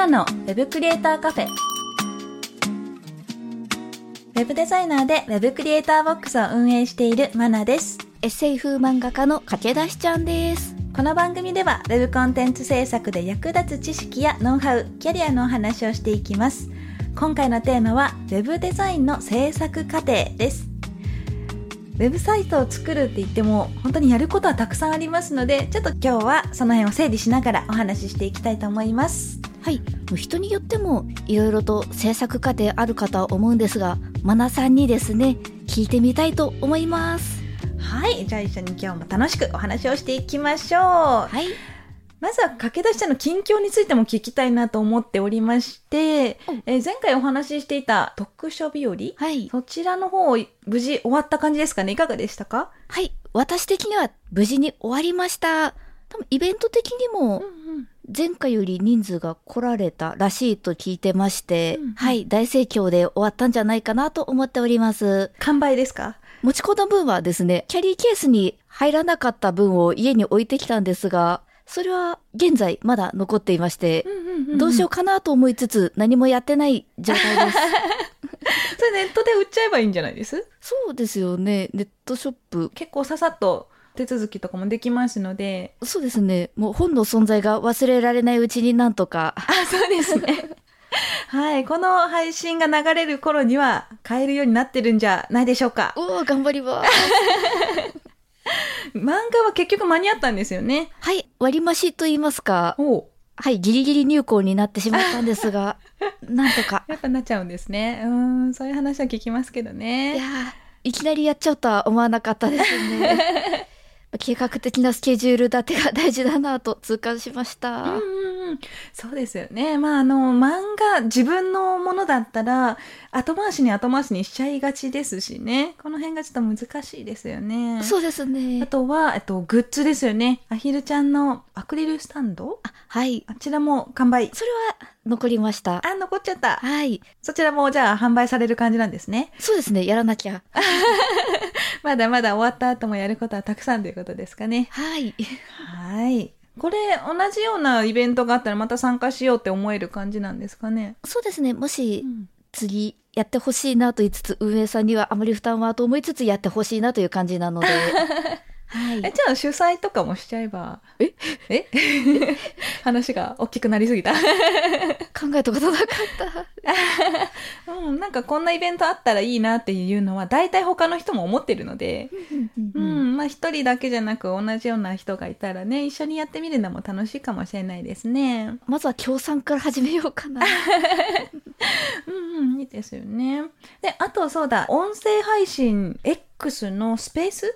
ナのウェブクリエイターカフェウェブデザイナーでウェブクリエイターボックスを運営しているマナですエッセイ風漫画家の駆け出しちゃんです。この番組では Web コンテンツ制作で役立つ知識やノウハウ、キャリアのお話をしていきます。今回のテーマは Web デザインの制作過程です。ウェブサイトを作るって言っても本当にやることはたくさんありますのでちょっと今日はその辺を整理しながらお話ししていきたいと思います。はい。人によってもいろいろと制作過程あるかとは思うんですが、マナさんにですね、聞いてみたいと思います。はい、じゃあ一緒に今日も楽しくお話をしていきましょう。はい。まずは駆け出しちゃんの近況についても聞きたいなと思っておりまして、うんえー前回お話ししていた読書日和はい。そちらの方、無事終わった感じですかね？いかがでしたか？はい。私的には無事に終わりました。多分イベント的にも前回より人数が来られたらしいと聞いてまして、うんうんはい。大盛況で終わったんじゃないかなと思っております。完売ですか？持ち込んだ分はですね、キャリーケースに入らなかった分を家に置いてきたんですが、それは現在まだ残っていまして、どうしようかなと思いつつ何もやってない状態です。それネットで売っちゃえばいいんじゃないです？そうですよね。ネットショップ。結構ささっと手続きとかもできますので。そうですね。もう本の存在が忘れられないうちになんとか。あ、そうですね。はい。この配信が流れる頃には買えるようになってるんじゃないでしょうか。おお頑張ります。漫画は結局間に合ったんですよね。はい。割増と言いますか。おはい。ギリギリ入稿になってしまったんですが、なんとか。やっぱなっちゃうんですね。うーん、そういう話は聞きますけどいね。やーいきなりやっちゃうとは思わなかったですね。計画的なスケジュール立てが大事だなと痛感しました。うんうんうん、そうですよね。まああの漫画自分のものだったら後回しに後回しにしちゃいがちですしね。この辺がちょっと難しいですよね。そうですねあ。とは、えっと、グッズですよね。アヒルちゃんのアクリルスタンド？あはい。あちらも完売。それは残りました。あ、残っちゃった。はい。そちらもじゃあ販売される感じなんですね。そうですね。やらなきゃ。まだまだ終わった後もやることはたくさんということですかね。はい。はい。これ同じようなイベントがあったらまた参加しようって思える感じなんですかね。そうですね。もし、次やってほしいなと言いつつ、運営さんにはあまり負担はと思いつつやってほしいなという感じなので。はいえ、。じゃあ主催とかもしちゃえば。え？え？話が大きくなりすぎた。考えたことなかった。うん、なんかこんなイベントあったらいいなっていうのは大体他の人も思ってるので、うん、まあ一人だけじゃなく同じような人がいたらね、一緒にやってみるのも楽しいかもしれないですね。まずは協賛から始めようかな。うんうん、いいですよね。で、あとそうだ、音声配信 X のスペース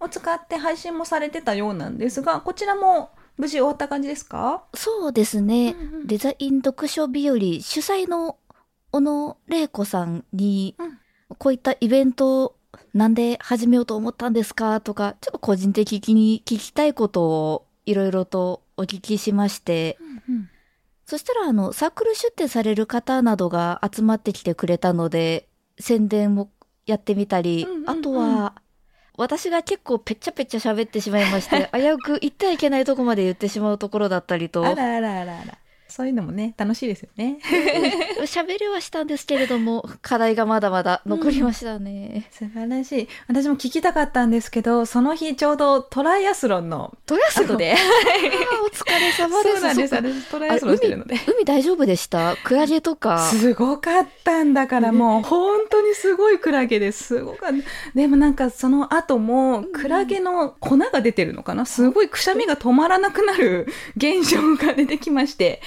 を使って配信もされてたようなんですが、こちらも無事終わった感じですか？そうですね。うんうん。デザイン読書日和主催の小野玲子さんに、うん。こういったイベントをなんで始めようと思ったんですか？とか、ちょっと個人的に聞きたいことをいろいろとお聞きしまして、そしたらあの、サークル出展される方などが集まってきてくれたので、宣伝もやってみたり、うんうんうんあとは、私が結構ぺっちゃぺっちゃ喋ってしまいまして、危うく言ってはいけないとこまで言ってしまうところだったりと、あらあらあらあら。そういうのもね、楽しいですよね。喋れはしたんですけれども、課題がまだまだ残りましたね。素晴らしい。私も聞きたかったんですけど、その日ちょうどトライアスロンのとりあえず後で？あーお疲れ様です。そうなんです。私トライアスロンしてるので。海海大丈夫でした？クラゲとか？すごかったんだから もう本当にすごいクラゲです。すごかった。でもなんかその後もクラゲの粉が出てるのかな？すごいくしゃみが止まらなくなる現象が出てきまして。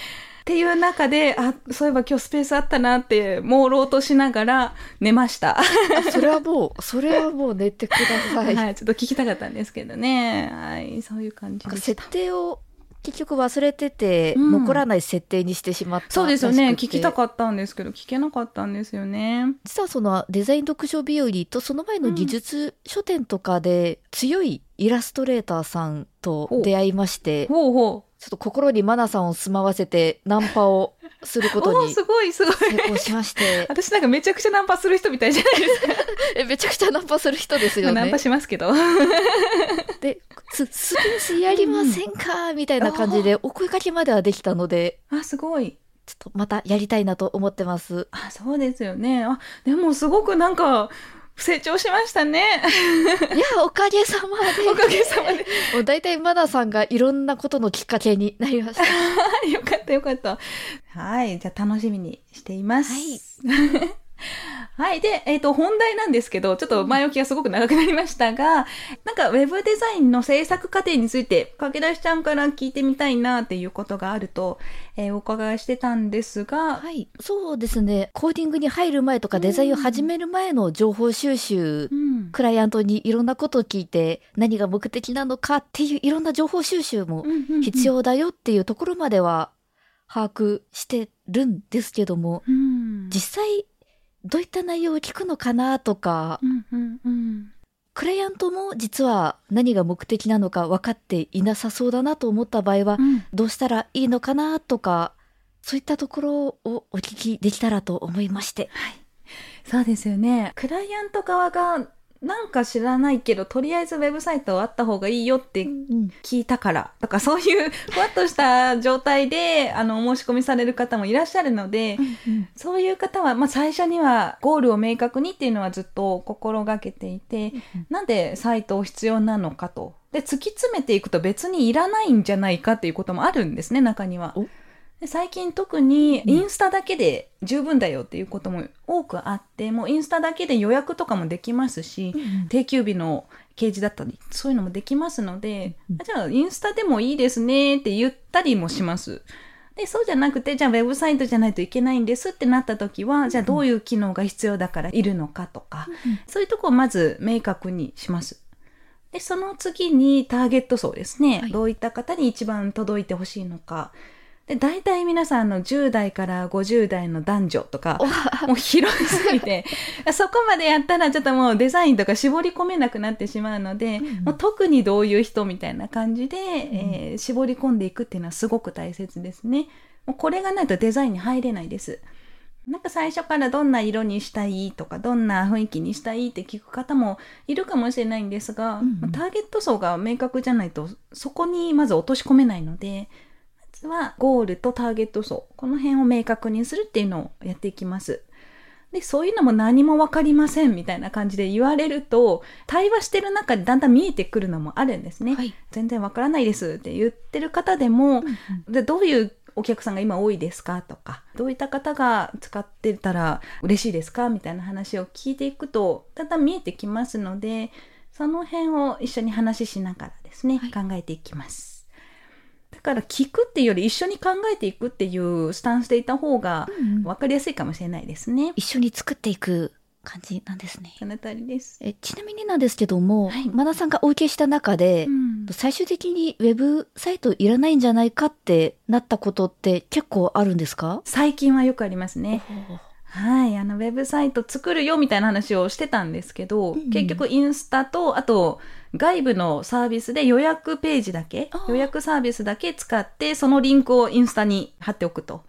っていう中で、あ、そういえば今日スペースあったなって、朦朧としながら寝ました。あそれはもう、それはもう寝てください。はい、ちょっと聞きたかったんですけどね。はい、そういう感じでした。設定を結局忘れてて、うん残らない設定にしてしまったそうですよね聞きたかったんですけど聞けなかったんですよね実はそのデザイン読書日和とその前の技術書店とかで強いイラストレーターさんと出会いまして、ほうほちょっと心にマナさんを住まわせてナンパをするうことにすごいすごい。成功しまして、私なんかめちゃくちゃナンパする人みたいじゃないですか。えめちゃくちゃナンパする人ですよね。ナンパ。しますけど。で、ススペースやりませんか、みたいな感じでお声かけまではできたので、あすごい。ちょっとまたやりたいなと思ってます。あそうですよね。あでもすごくなんか成長しましたねいや、おかげさまで。おかげさまでもう大体マナさんがいろんなことのきっかけになりました。よかったよかった。はい。じゃあ楽しみにしています。はい。はい。で、えっ、と、本題なんですけど、ちょっと前置きがすごく長くなりましたが、なんか、ウェブデザインの制作過程について、駆け出しちゃんから聞いてみたいなっていうことがあると、えーお伺いしてたんですが、はい。そうですね。コーディングに入る前とかデザインを始める前の情報収集、うん。クライアントにいろんなことを聞いて何が目的なのかっていういろんな情報収集も必要だよっていうところまでは把握してるんですけども、うん。実際どういった内容を聞くのかなとか、うんうんうん。クライアントも実は何が目的なのか分かっていなさそうだなと思った場合は、うんどうしたらいいのかなとか、そういったところをお聞きできたらと思いまして。そうですよね。クライアント側が、なんか知らないけど、とりあえずウェブサイトあった方がいいよってうん聞いたから。とかそういう ふわっとした状態であのお申し込みされる方もいらっしゃるので、そういう方は、まあ、最初にはゴールを明確にっていうのはずっと心がけていて、なんでサイトを必要なのかと。で、突き詰めていくと別にいらないんじゃないかっていうこともあるん。ですね、中には最近特にインスタだけで十分だよっていうことも多くあって、もうインスタだけで予約とかもできますし、定休日の掲示だったり、そういうのもできますので、うんあじゃあインスタでもいいですねって言ったりもします。で、そうじゃなくて、じゃあウェブサイトじゃないといけないんですってなった時は、じゃあどういう機能が必要だからいるのかとか、そういうとこをまず明確にします。で、その次にターゲット層ですね。はいどういった方に一番届いてほしいのか。で、大体皆さんの10代から50代の男女とか、もう広すぎて、そこまでやったらちょっともうデザインとか絞り込めなくなってしまうので、うんもう特にどういう人みたいな感じで、えー絞り込んでいくっていうのはすごく大切ですね。もうこれがないとデザインに入れないです。なんか最初からどんな色にしたいとか、どんな雰囲気にしたいって聞く方もいるかもしれないんですが、うんターゲット層が明確じゃないと、そこにまず落とし込めないので、はゴールとターゲット層、この辺を明確にするっていうのをやっていきます。で、そういうのも何もわかりませんみたいな感じで言われると、対話してる中でだんだん見えてくるのもあるんですね。はい。全然わからないですって言ってる方でも、でどういうお客さんが今多いですかとか、どういった方が使ってたら嬉しいですかみたいな話を聞いていくと、だんだん見えてきますので、その辺を一緒に話ししながらですね、はい考えていきます。だから聞くっていうより一緒に考えていくっていうスタンスでいた方がうん分かりやすいかもしれないですね。一緒に作っていく感じなんですね。その通りです。えちなみになんですけども、はいマナさんがお受けした中で、うん最終的にウェブサイトいらないんじゃないかってなったことって結構あるんですか？最近はよくありますね。はい、あのウェブサイト作るよみたいな話をしてたんですけど、うん結局インスタとあと外部のサービスで予約ページだけ予約サービスだけ使ってそのリンクをインスタに貼っておくと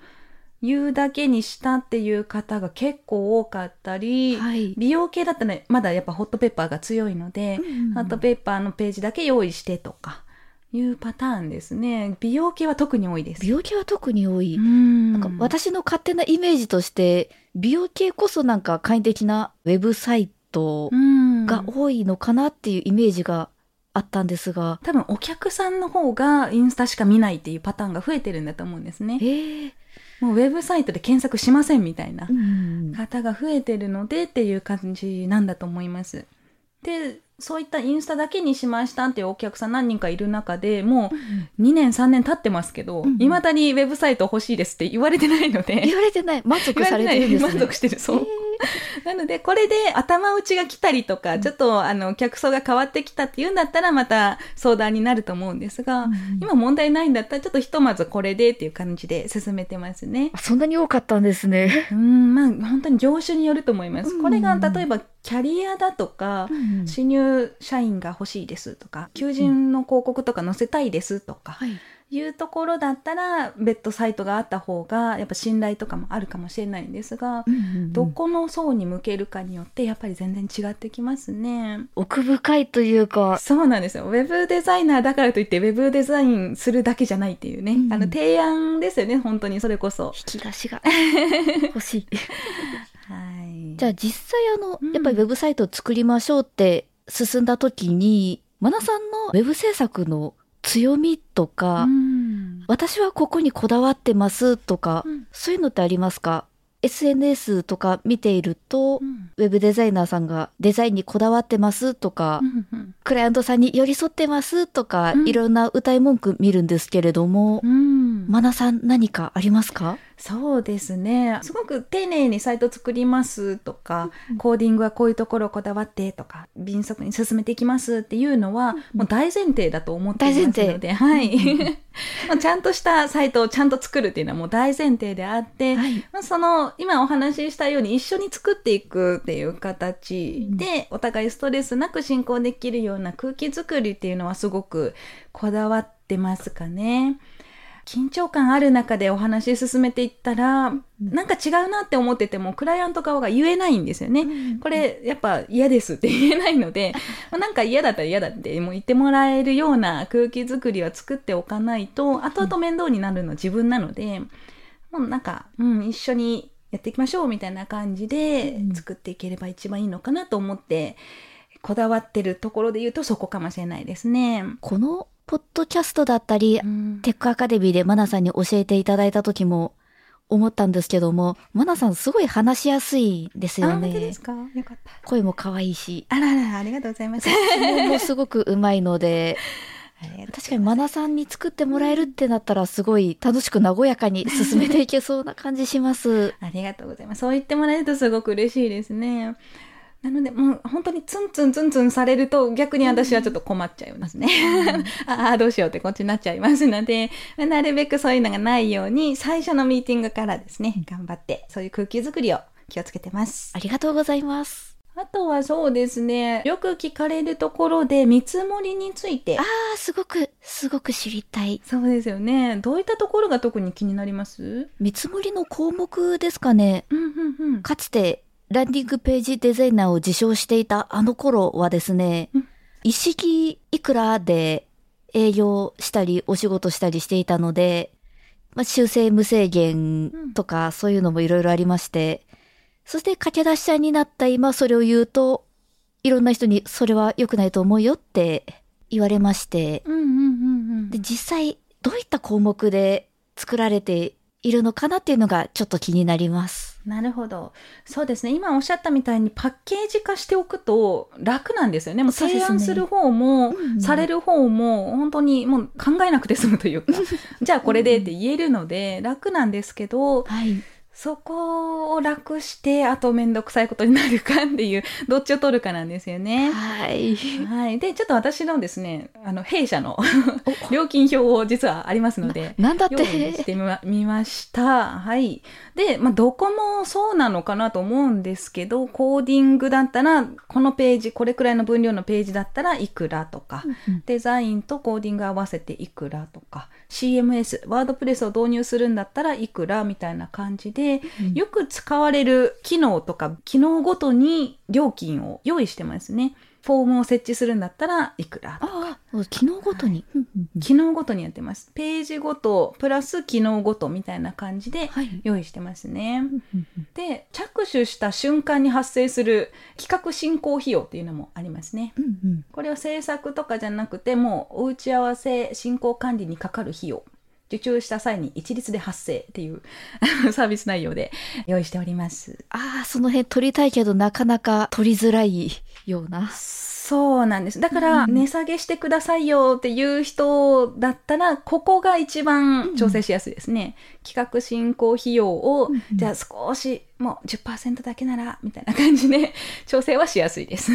いうだけにしたっていう方が結構多かったり、はい。美容系だったらねまだやっぱホットペッパーが強いので、ホットペッパーのページだけ用意してとかいうパターンですね美容系は特に多いです。美容系は特に多い。うんなんか私の勝手なイメージとして、美容系こそなんか簡易的なウェブサイトうんが多いのかなっていうイメージがあったんですが、多分お客さんの方がインスタしか見ないっていうパターンが増えてるんだと思うんですね。へえ。もうウェブサイトで検索しませんみたいなうん方が増えてるのでっていう感じなんだと思います。で、そういったインスタだけにしましたっていうお客さん何人かいる中でもう2年3年経ってますけど、うんうん未だにウェブサイト欲しいですって言われてないので、言われてない。満足されてるんですね。満足してる。そう。へ なので、これで頭打ちが来たりとか、うん、ちょっとあの、客層が変わってきたっていうんだったら、また相談になると思うんですが、うん、今問題ないんだったら、ちょっとひとまずこれでっていう感じで進めてますね。そんなに多かったんですね。うん、まあ、本当に業種によると思います。これが、例えば、キャリアだとか、うん新入社員が欲しいですとか、求人の広告とか載せたいですとか、はいいうところだったら別途サイトがあった方がやっぱ信頼とかもあるかもしれないんですが、うんうんうん、どこの層に向けるかによってやっぱり全然違ってきますね。奥深いというか。そうなんですよ。ウェブデザイナーだからといってウェブデザインするだけじゃないっていうね、うん、あの提案ですよね本当にそれこそ。引き出しが 欲しい。はい、じゃあ実際あの、うん、やっぱりウェブサイトを作りましょうって進んだ時にマナさんのウェブ制作の強みとか、うん、私はここにこだわってますとか、うん、そういうのってありますか？SNS とか見ていると、うん、ウェブデザイナーさんがデザインにこだわってますとか、うんうん、クライアントさんに寄り添ってますとか、うん、いろんな歌い文句見るんですけれども、うん、マナさん何かありますか？そうですね。すごく丁寧にサイト作りますとか、うん、コーディングはこういうところをこだわってとか、迅速に進めていきますっていうのは、もう大前提だと思ってますので、はい。ちゃんとしたサイトをちゃんと作るっていうのはもう大前提であって、はい、まあ、その、今お話ししたように一緒に作っていくっていう形で、お互いストレスなく進行できるような空気作りっていうのはすごくこだわってますかね。緊張感ある中でお話進めていったら、なんか違うなって思ってても、クライアント側が言えないんですよね。これ、やっぱ嫌ですって言えないので、なんか嫌だったら嫌だってもう言ってもらえるような空気作りは作っておかないと、後々面倒になるのは自分なので、もうなんか、うん、一緒にやっていきましょうみたいな感じで作っていければ一番いいのかなと思って、こだわってるところで言うとそこかもしれないですね。このポッドキャストだったり、うん、テックアカデミーでマナさんに教えていただいた時も思ったんですけども、マナさんすごい話しやすいですよね。ですか？よかった。声も可愛いし。あらら、ありがとうございます。質問もすごくうまいので、確かにマナさんに作ってもらえるってなったらすごい楽しく和やかに進めていけそうな感じします。ありがとうございます。そう言ってもらえるとすごく嬉しいですね。なので、もう本当にツンツンツンツンされると逆に私はちょっと困っちゃいますね。ああ、どうしようってこっちになっちゃいますので、なるべくそういうのがないように、最初のミーティングからですね、頑張って、そういう空気づくりを気をつけてます。ありがとうございます。あとはそうですね、よく聞かれるところで見積もりについて。ああ、すごく、すごく知りたい。そうですよね。どういったところが特に気になります？見積もりの項目ですかね。うんうんうん、かつてランディングページデザイナーを自称していたあの頃はですね、一式いくらで営業したりお仕事したりしていたので、まあ、修正無制限とかそういうのもいろいろありまして、そして駆け出し者になった今それを言うと、いろんな人にそれは良くないと思うよって言われまして、で実際どういった項目で作られているのかなっていうのがちょっと気になります。なるほど。そうですね。今おっしゃったみたいにパッケージ化しておくと楽なんですよね。もう提案する方も、ねされる方も、本当にもう考えなくて済むというか、じゃあこれでって言えるので楽なんですけど、はいそこを楽して、あとめんどくさいことになるかっていう、どっちを取るかなんですよね。はい。はい。で、ちょっと私のですね、あの、弊社の 料金表を実はありますので、ななんだって？してみました。はい。で、まあ、どこもそうなのかなと思うんですけど、コーディングだったら、このページ、これくらいの分量のページだったらいくらとか、うんうん、デザインとコーディング合わせていくらとか、CMS、ワードプレスを導入するんだったらいくらみたいな感じで、うん、よく使われる機能とか機能ごとに料金を用意してますね。フォームを設置するんだったらいくらとか。機能ごとに、はい、機能ごとにやってます。ページごとプラス機能ごとみたいな感じで用意してますね。はい、で、着手した瞬間に発生する企画進行費用っていうのもありますね。うんうん、これは制作とかじゃなくてもうお打ち合わせ進行管理にかかる費用っ受注した際に一律で発生っていう サービス内容で用意しております。ああ、その辺取りたいけどなかなか取りづらいような。そうなんです。だから、うん値下げしてくださいよっていう人だったら、ここが一番調整しやすいですね。企画進行費用を、うんじゃあ少し、もう10%だけなら、みたいな感じで 調整はしやすいです。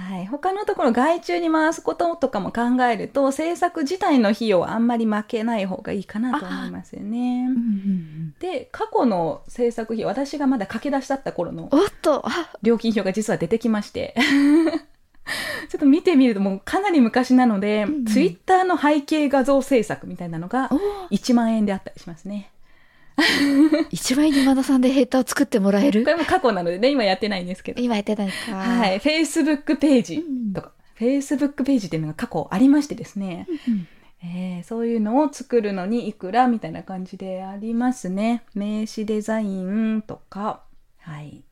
はい。他のところ、外注に回すこととかも考えると、制作自体の費用はあんまり負けない方がいいかなと思いますよね。うんうんうんで、過去の制作費、私がまだ駆け出しだった頃のおっと、あ、料金表が実は出てきまして ちょっと見てみるともうかなり昔なので、うんうんツイッターの背景画像制作みたいなのがお1万円であったりしますね。一枚にまださんでヘーターを作ってもらえる？これも過去なのでね、今やってないんですけど。今やってないか？はい。Facebook ページうんとか、Facebook ページっていうのが過去ありましてですね、うんえーそういうのを作るのにいくらみたいな感じでありますね。名刺デザインとか、はい。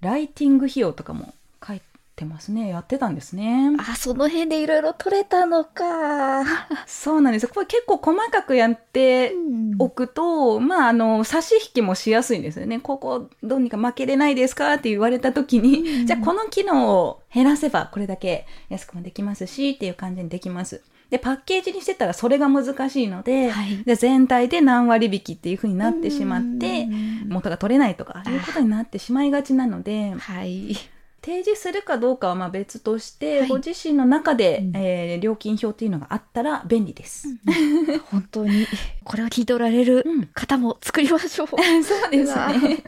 ライティング費用とかも書いてますね。やってたんですね。あ、その辺でいろいろ取れたのか。そうなんですよ。これ結構細かくやってうんおくと、まあ、あの、差し引きもしやすいんですよね。ここどうにか負けれないですかって言われた時に、うんじゃあこの機能を減らせばこれだけ安くもできますしっていう感じにできます。で、パッケージにしてたらそれが難しいので、はいで全体で何割引きっていう風になってしまって、うん元が取れないとか、いうことになってしまいがちなので、はい。提示するかどうかはまあ別として、はいご自身の中で、うんえー料金表っていうのがあったら便利です。本当に、これを聞いておられるうん方も作りましょう。そうですね。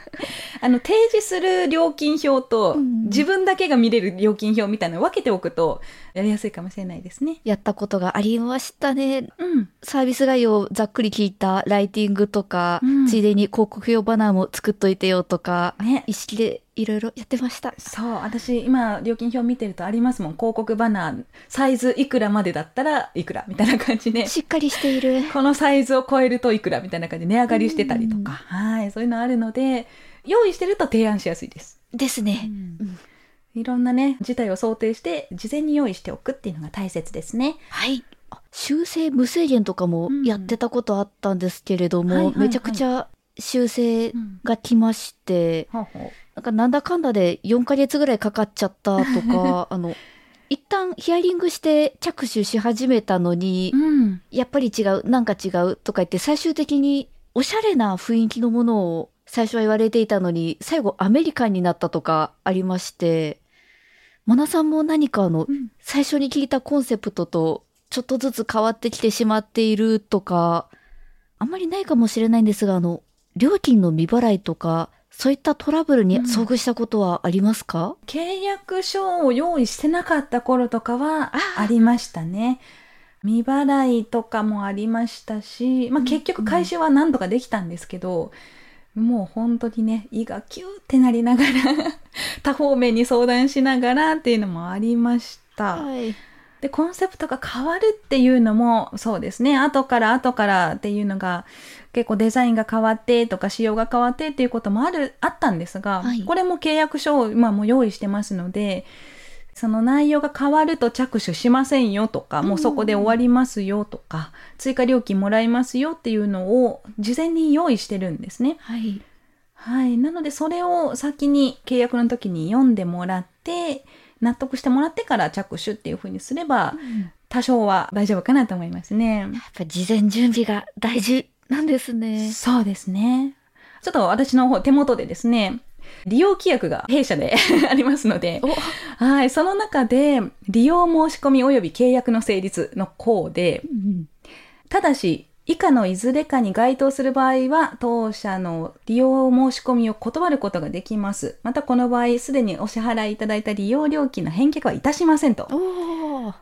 あの、提示する料金表と、うん自分だけが見れる料金表みたいなのを分けておくと、やりやすいかもしれないですね。やったことがありましたね。うん。サービス概要をざっくり聞いたライティングとか、うんついでに広告用バナーも作っといてよとか、ね。意識でいろいろやってました。そう、私、今、料金表見てるとありますもん。広告バナー、サイズいくらまでだったらいくらみたいな感じで。しっかりしている。このサイズを超えるといくらみたいな感じで値上がりしてたりとか、はい、そういうのあるので、用意してると提案しやすいです。ですね。いろんなね、事態を想定して、事前に用意しておくっていうのが大切ですね。はい。あ修正無制限とかもやってたことあったんですけれども、めちゃくちゃ修正うんが来まして、ほうほなんかなんだかんだで4ヶ月ぐらいかかっちゃったとか、あの、一旦ヒアリングして着手し始めたのにう。、ん。やっぱり違う、なんか違うとか言って最終的におしゃれな雰囲気のものを最初は言われていたのに、最後アメリカンになったとかありまして、モナさんも何かあの、うん最初に聞いたコンセプトとちょっとずつ変わってきてしまっているとか、あんまりないかもしれないんですが、あの、料金の未払いとか、そういったトラブルに遭遇したことはありますか、契約書を用意してなかった頃とかはありましたね。未払いとかもありましたし、まあ、うん結局回収は何とかできたんですけど、もう本当にね、胃がキューってなりながら、多方面に相談しながらっていうのもありました。はい。で、コンセプトが変わるっていうのも、そうですね、後から後からっていうのが、結構デザインが変わってとか仕様が変わってっていうこともある、あったんですが、はいこれも契約書を今もう用意してますので、その内容が変わると着手しませんよとか、もうそこで終わりますよとか、追加料金もらいますよっていうのを事前に用意してるんですね。はい。はい。なので、それを先に契約の時に読んでもらって、納得してもらってから着手っていう風にすれば、多少は大丈夫かなと思いますね。やっぱ事前準備が大事なんですね。そうですね。ちょっと私の方、手元でですね、利用規約が弊社で ありますので、お、はい。その中で、利用申し込み及び契約の成立の項で、ただし、以下のいずれかに該当する場合は、当社の利用申し込みを断ることができます。またこの場合、すでにお支払いいただいた利用料金の返却はいたしませんと。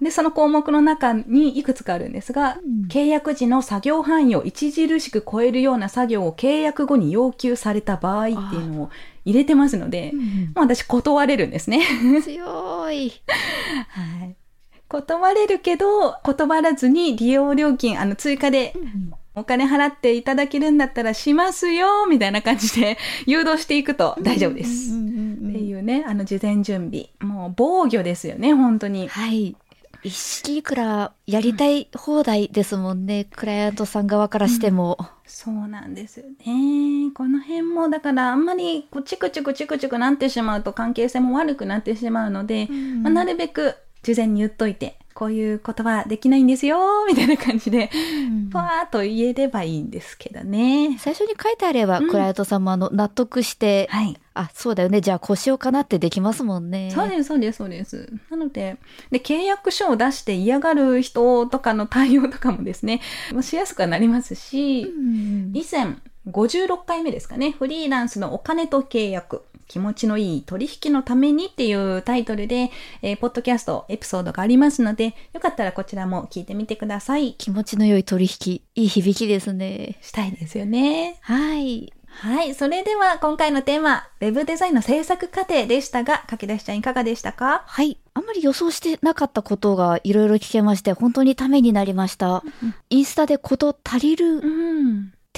で、その項目の中にいくつかあるんですが、うん契約時の作業範囲を著しく超えるような作業を契約後に要求された場合っていうのを入れてますので、もう私断れるんですね。強い。はい。断れるけど、断らずに利用料金、あの、追加でお金払っていただけるんだったらしますよ、みたいな感じで 誘導していくと大丈夫です。っていうね、あの、事前準備。もう防御ですよね、本当に。はい。一式いくらやりたい放題ですもんね、うん、クライアントさん側からしても、うん、そうなんですよねこの辺もだからあんまりこうチクチクチクチクなってしまうと関係性も悪くなってしまうので、うん、まあ、なるべく事前に言っといてこういうことはできないんですよ、みたいな感じで、パーっと言えればいいんですけどね。最初に書いてあれば、うん、クライアントさんもあの納得して、はい、あ、そうだよね、じゃあこうしようかなってできますもんね。そうです、そうです、そうです。なので、で、契約書を出して嫌がる人とかの対応とかもですね、もしやすくはなりますし、うん、以前、56回目ですかね、フリーランスのお金と契約。気持ちのいい取引のためにっていうタイトルで、えー、ポッドキャストエピソードがありますので、よかったらこちらも聞いてみてください。気持ちの良い取引、いい響きですね。したいですよね。はい。はい。それでは今回のテーマ、ウェブデザインの制作過程でしたが、書き出しちゃんいかがでしたか？はい。あんまり予想してなかったことがいろいろ聞けまして、本当にためになりました。うん、インスタでこと足りる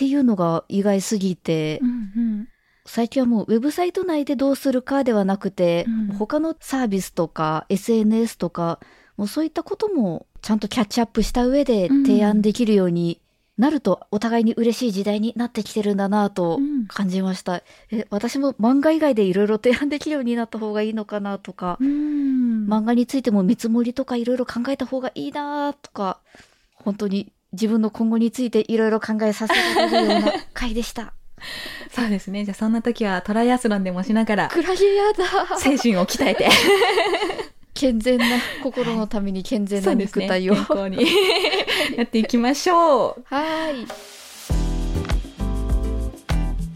っていうのが意外すぎて、うんうん。最近はもうウェブサイト内でどうするかではなくて、うん、他のサービスとか SNS とか、もうそういったこともちゃんとキャッチアップした上で提案できるようになるとお互いに嬉しい時代になってきてるんだなと感じました。うん、え私も漫画以外でいろいろ提案できるようになった方がいいのかなとか、うん、漫画についても見積もりとかいろいろ考えた方がいいなとか、本当に自分の今後についていろいろ考えさせられるような回でした。そうですね。じゃあそんな時はトライアスロンでもしながら。クラゲやだ。精神を鍛えて。健全な心のために健全な肉体を、はい、ね、に やっていきましょう。はい。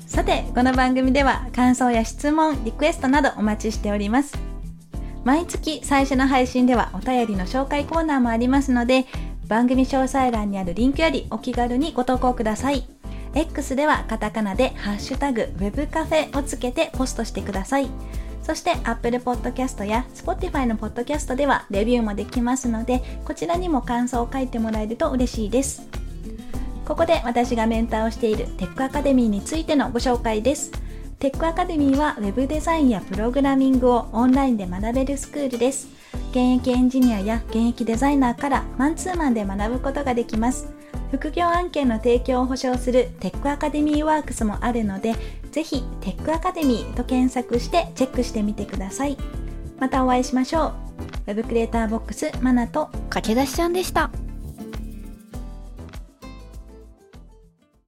さて、この番組では感想や質問、リクエストなどお待ちしております。毎月最初の配信ではお便りの紹介コーナーもありますので、番組詳細欄にあるリンクよりお気軽にご投稿ください。X ではカタカナでハッシュタグ web カフェをつけてポストしてください。そして Apple Podcast や Spotify の Podcast ではレビューもできますので、こちらにも感想を書いてもらえると嬉しいです。ここで私がメンターをしているテックアカデミーについてのご紹介です。テックアカデミーは Web デザインやプログラミングをオンラインで学べるスクールです。現役エンジニアや現役デザイナーからマンツーマンで学ぶことができます。副業案件の提供を保証するテックアカデミーワークスもあるので、ぜひテックアカデミーと検索してチェックしてみてください。またお会いしましょう。Web クリエイターボックスマナと駆け出しちゃんでした。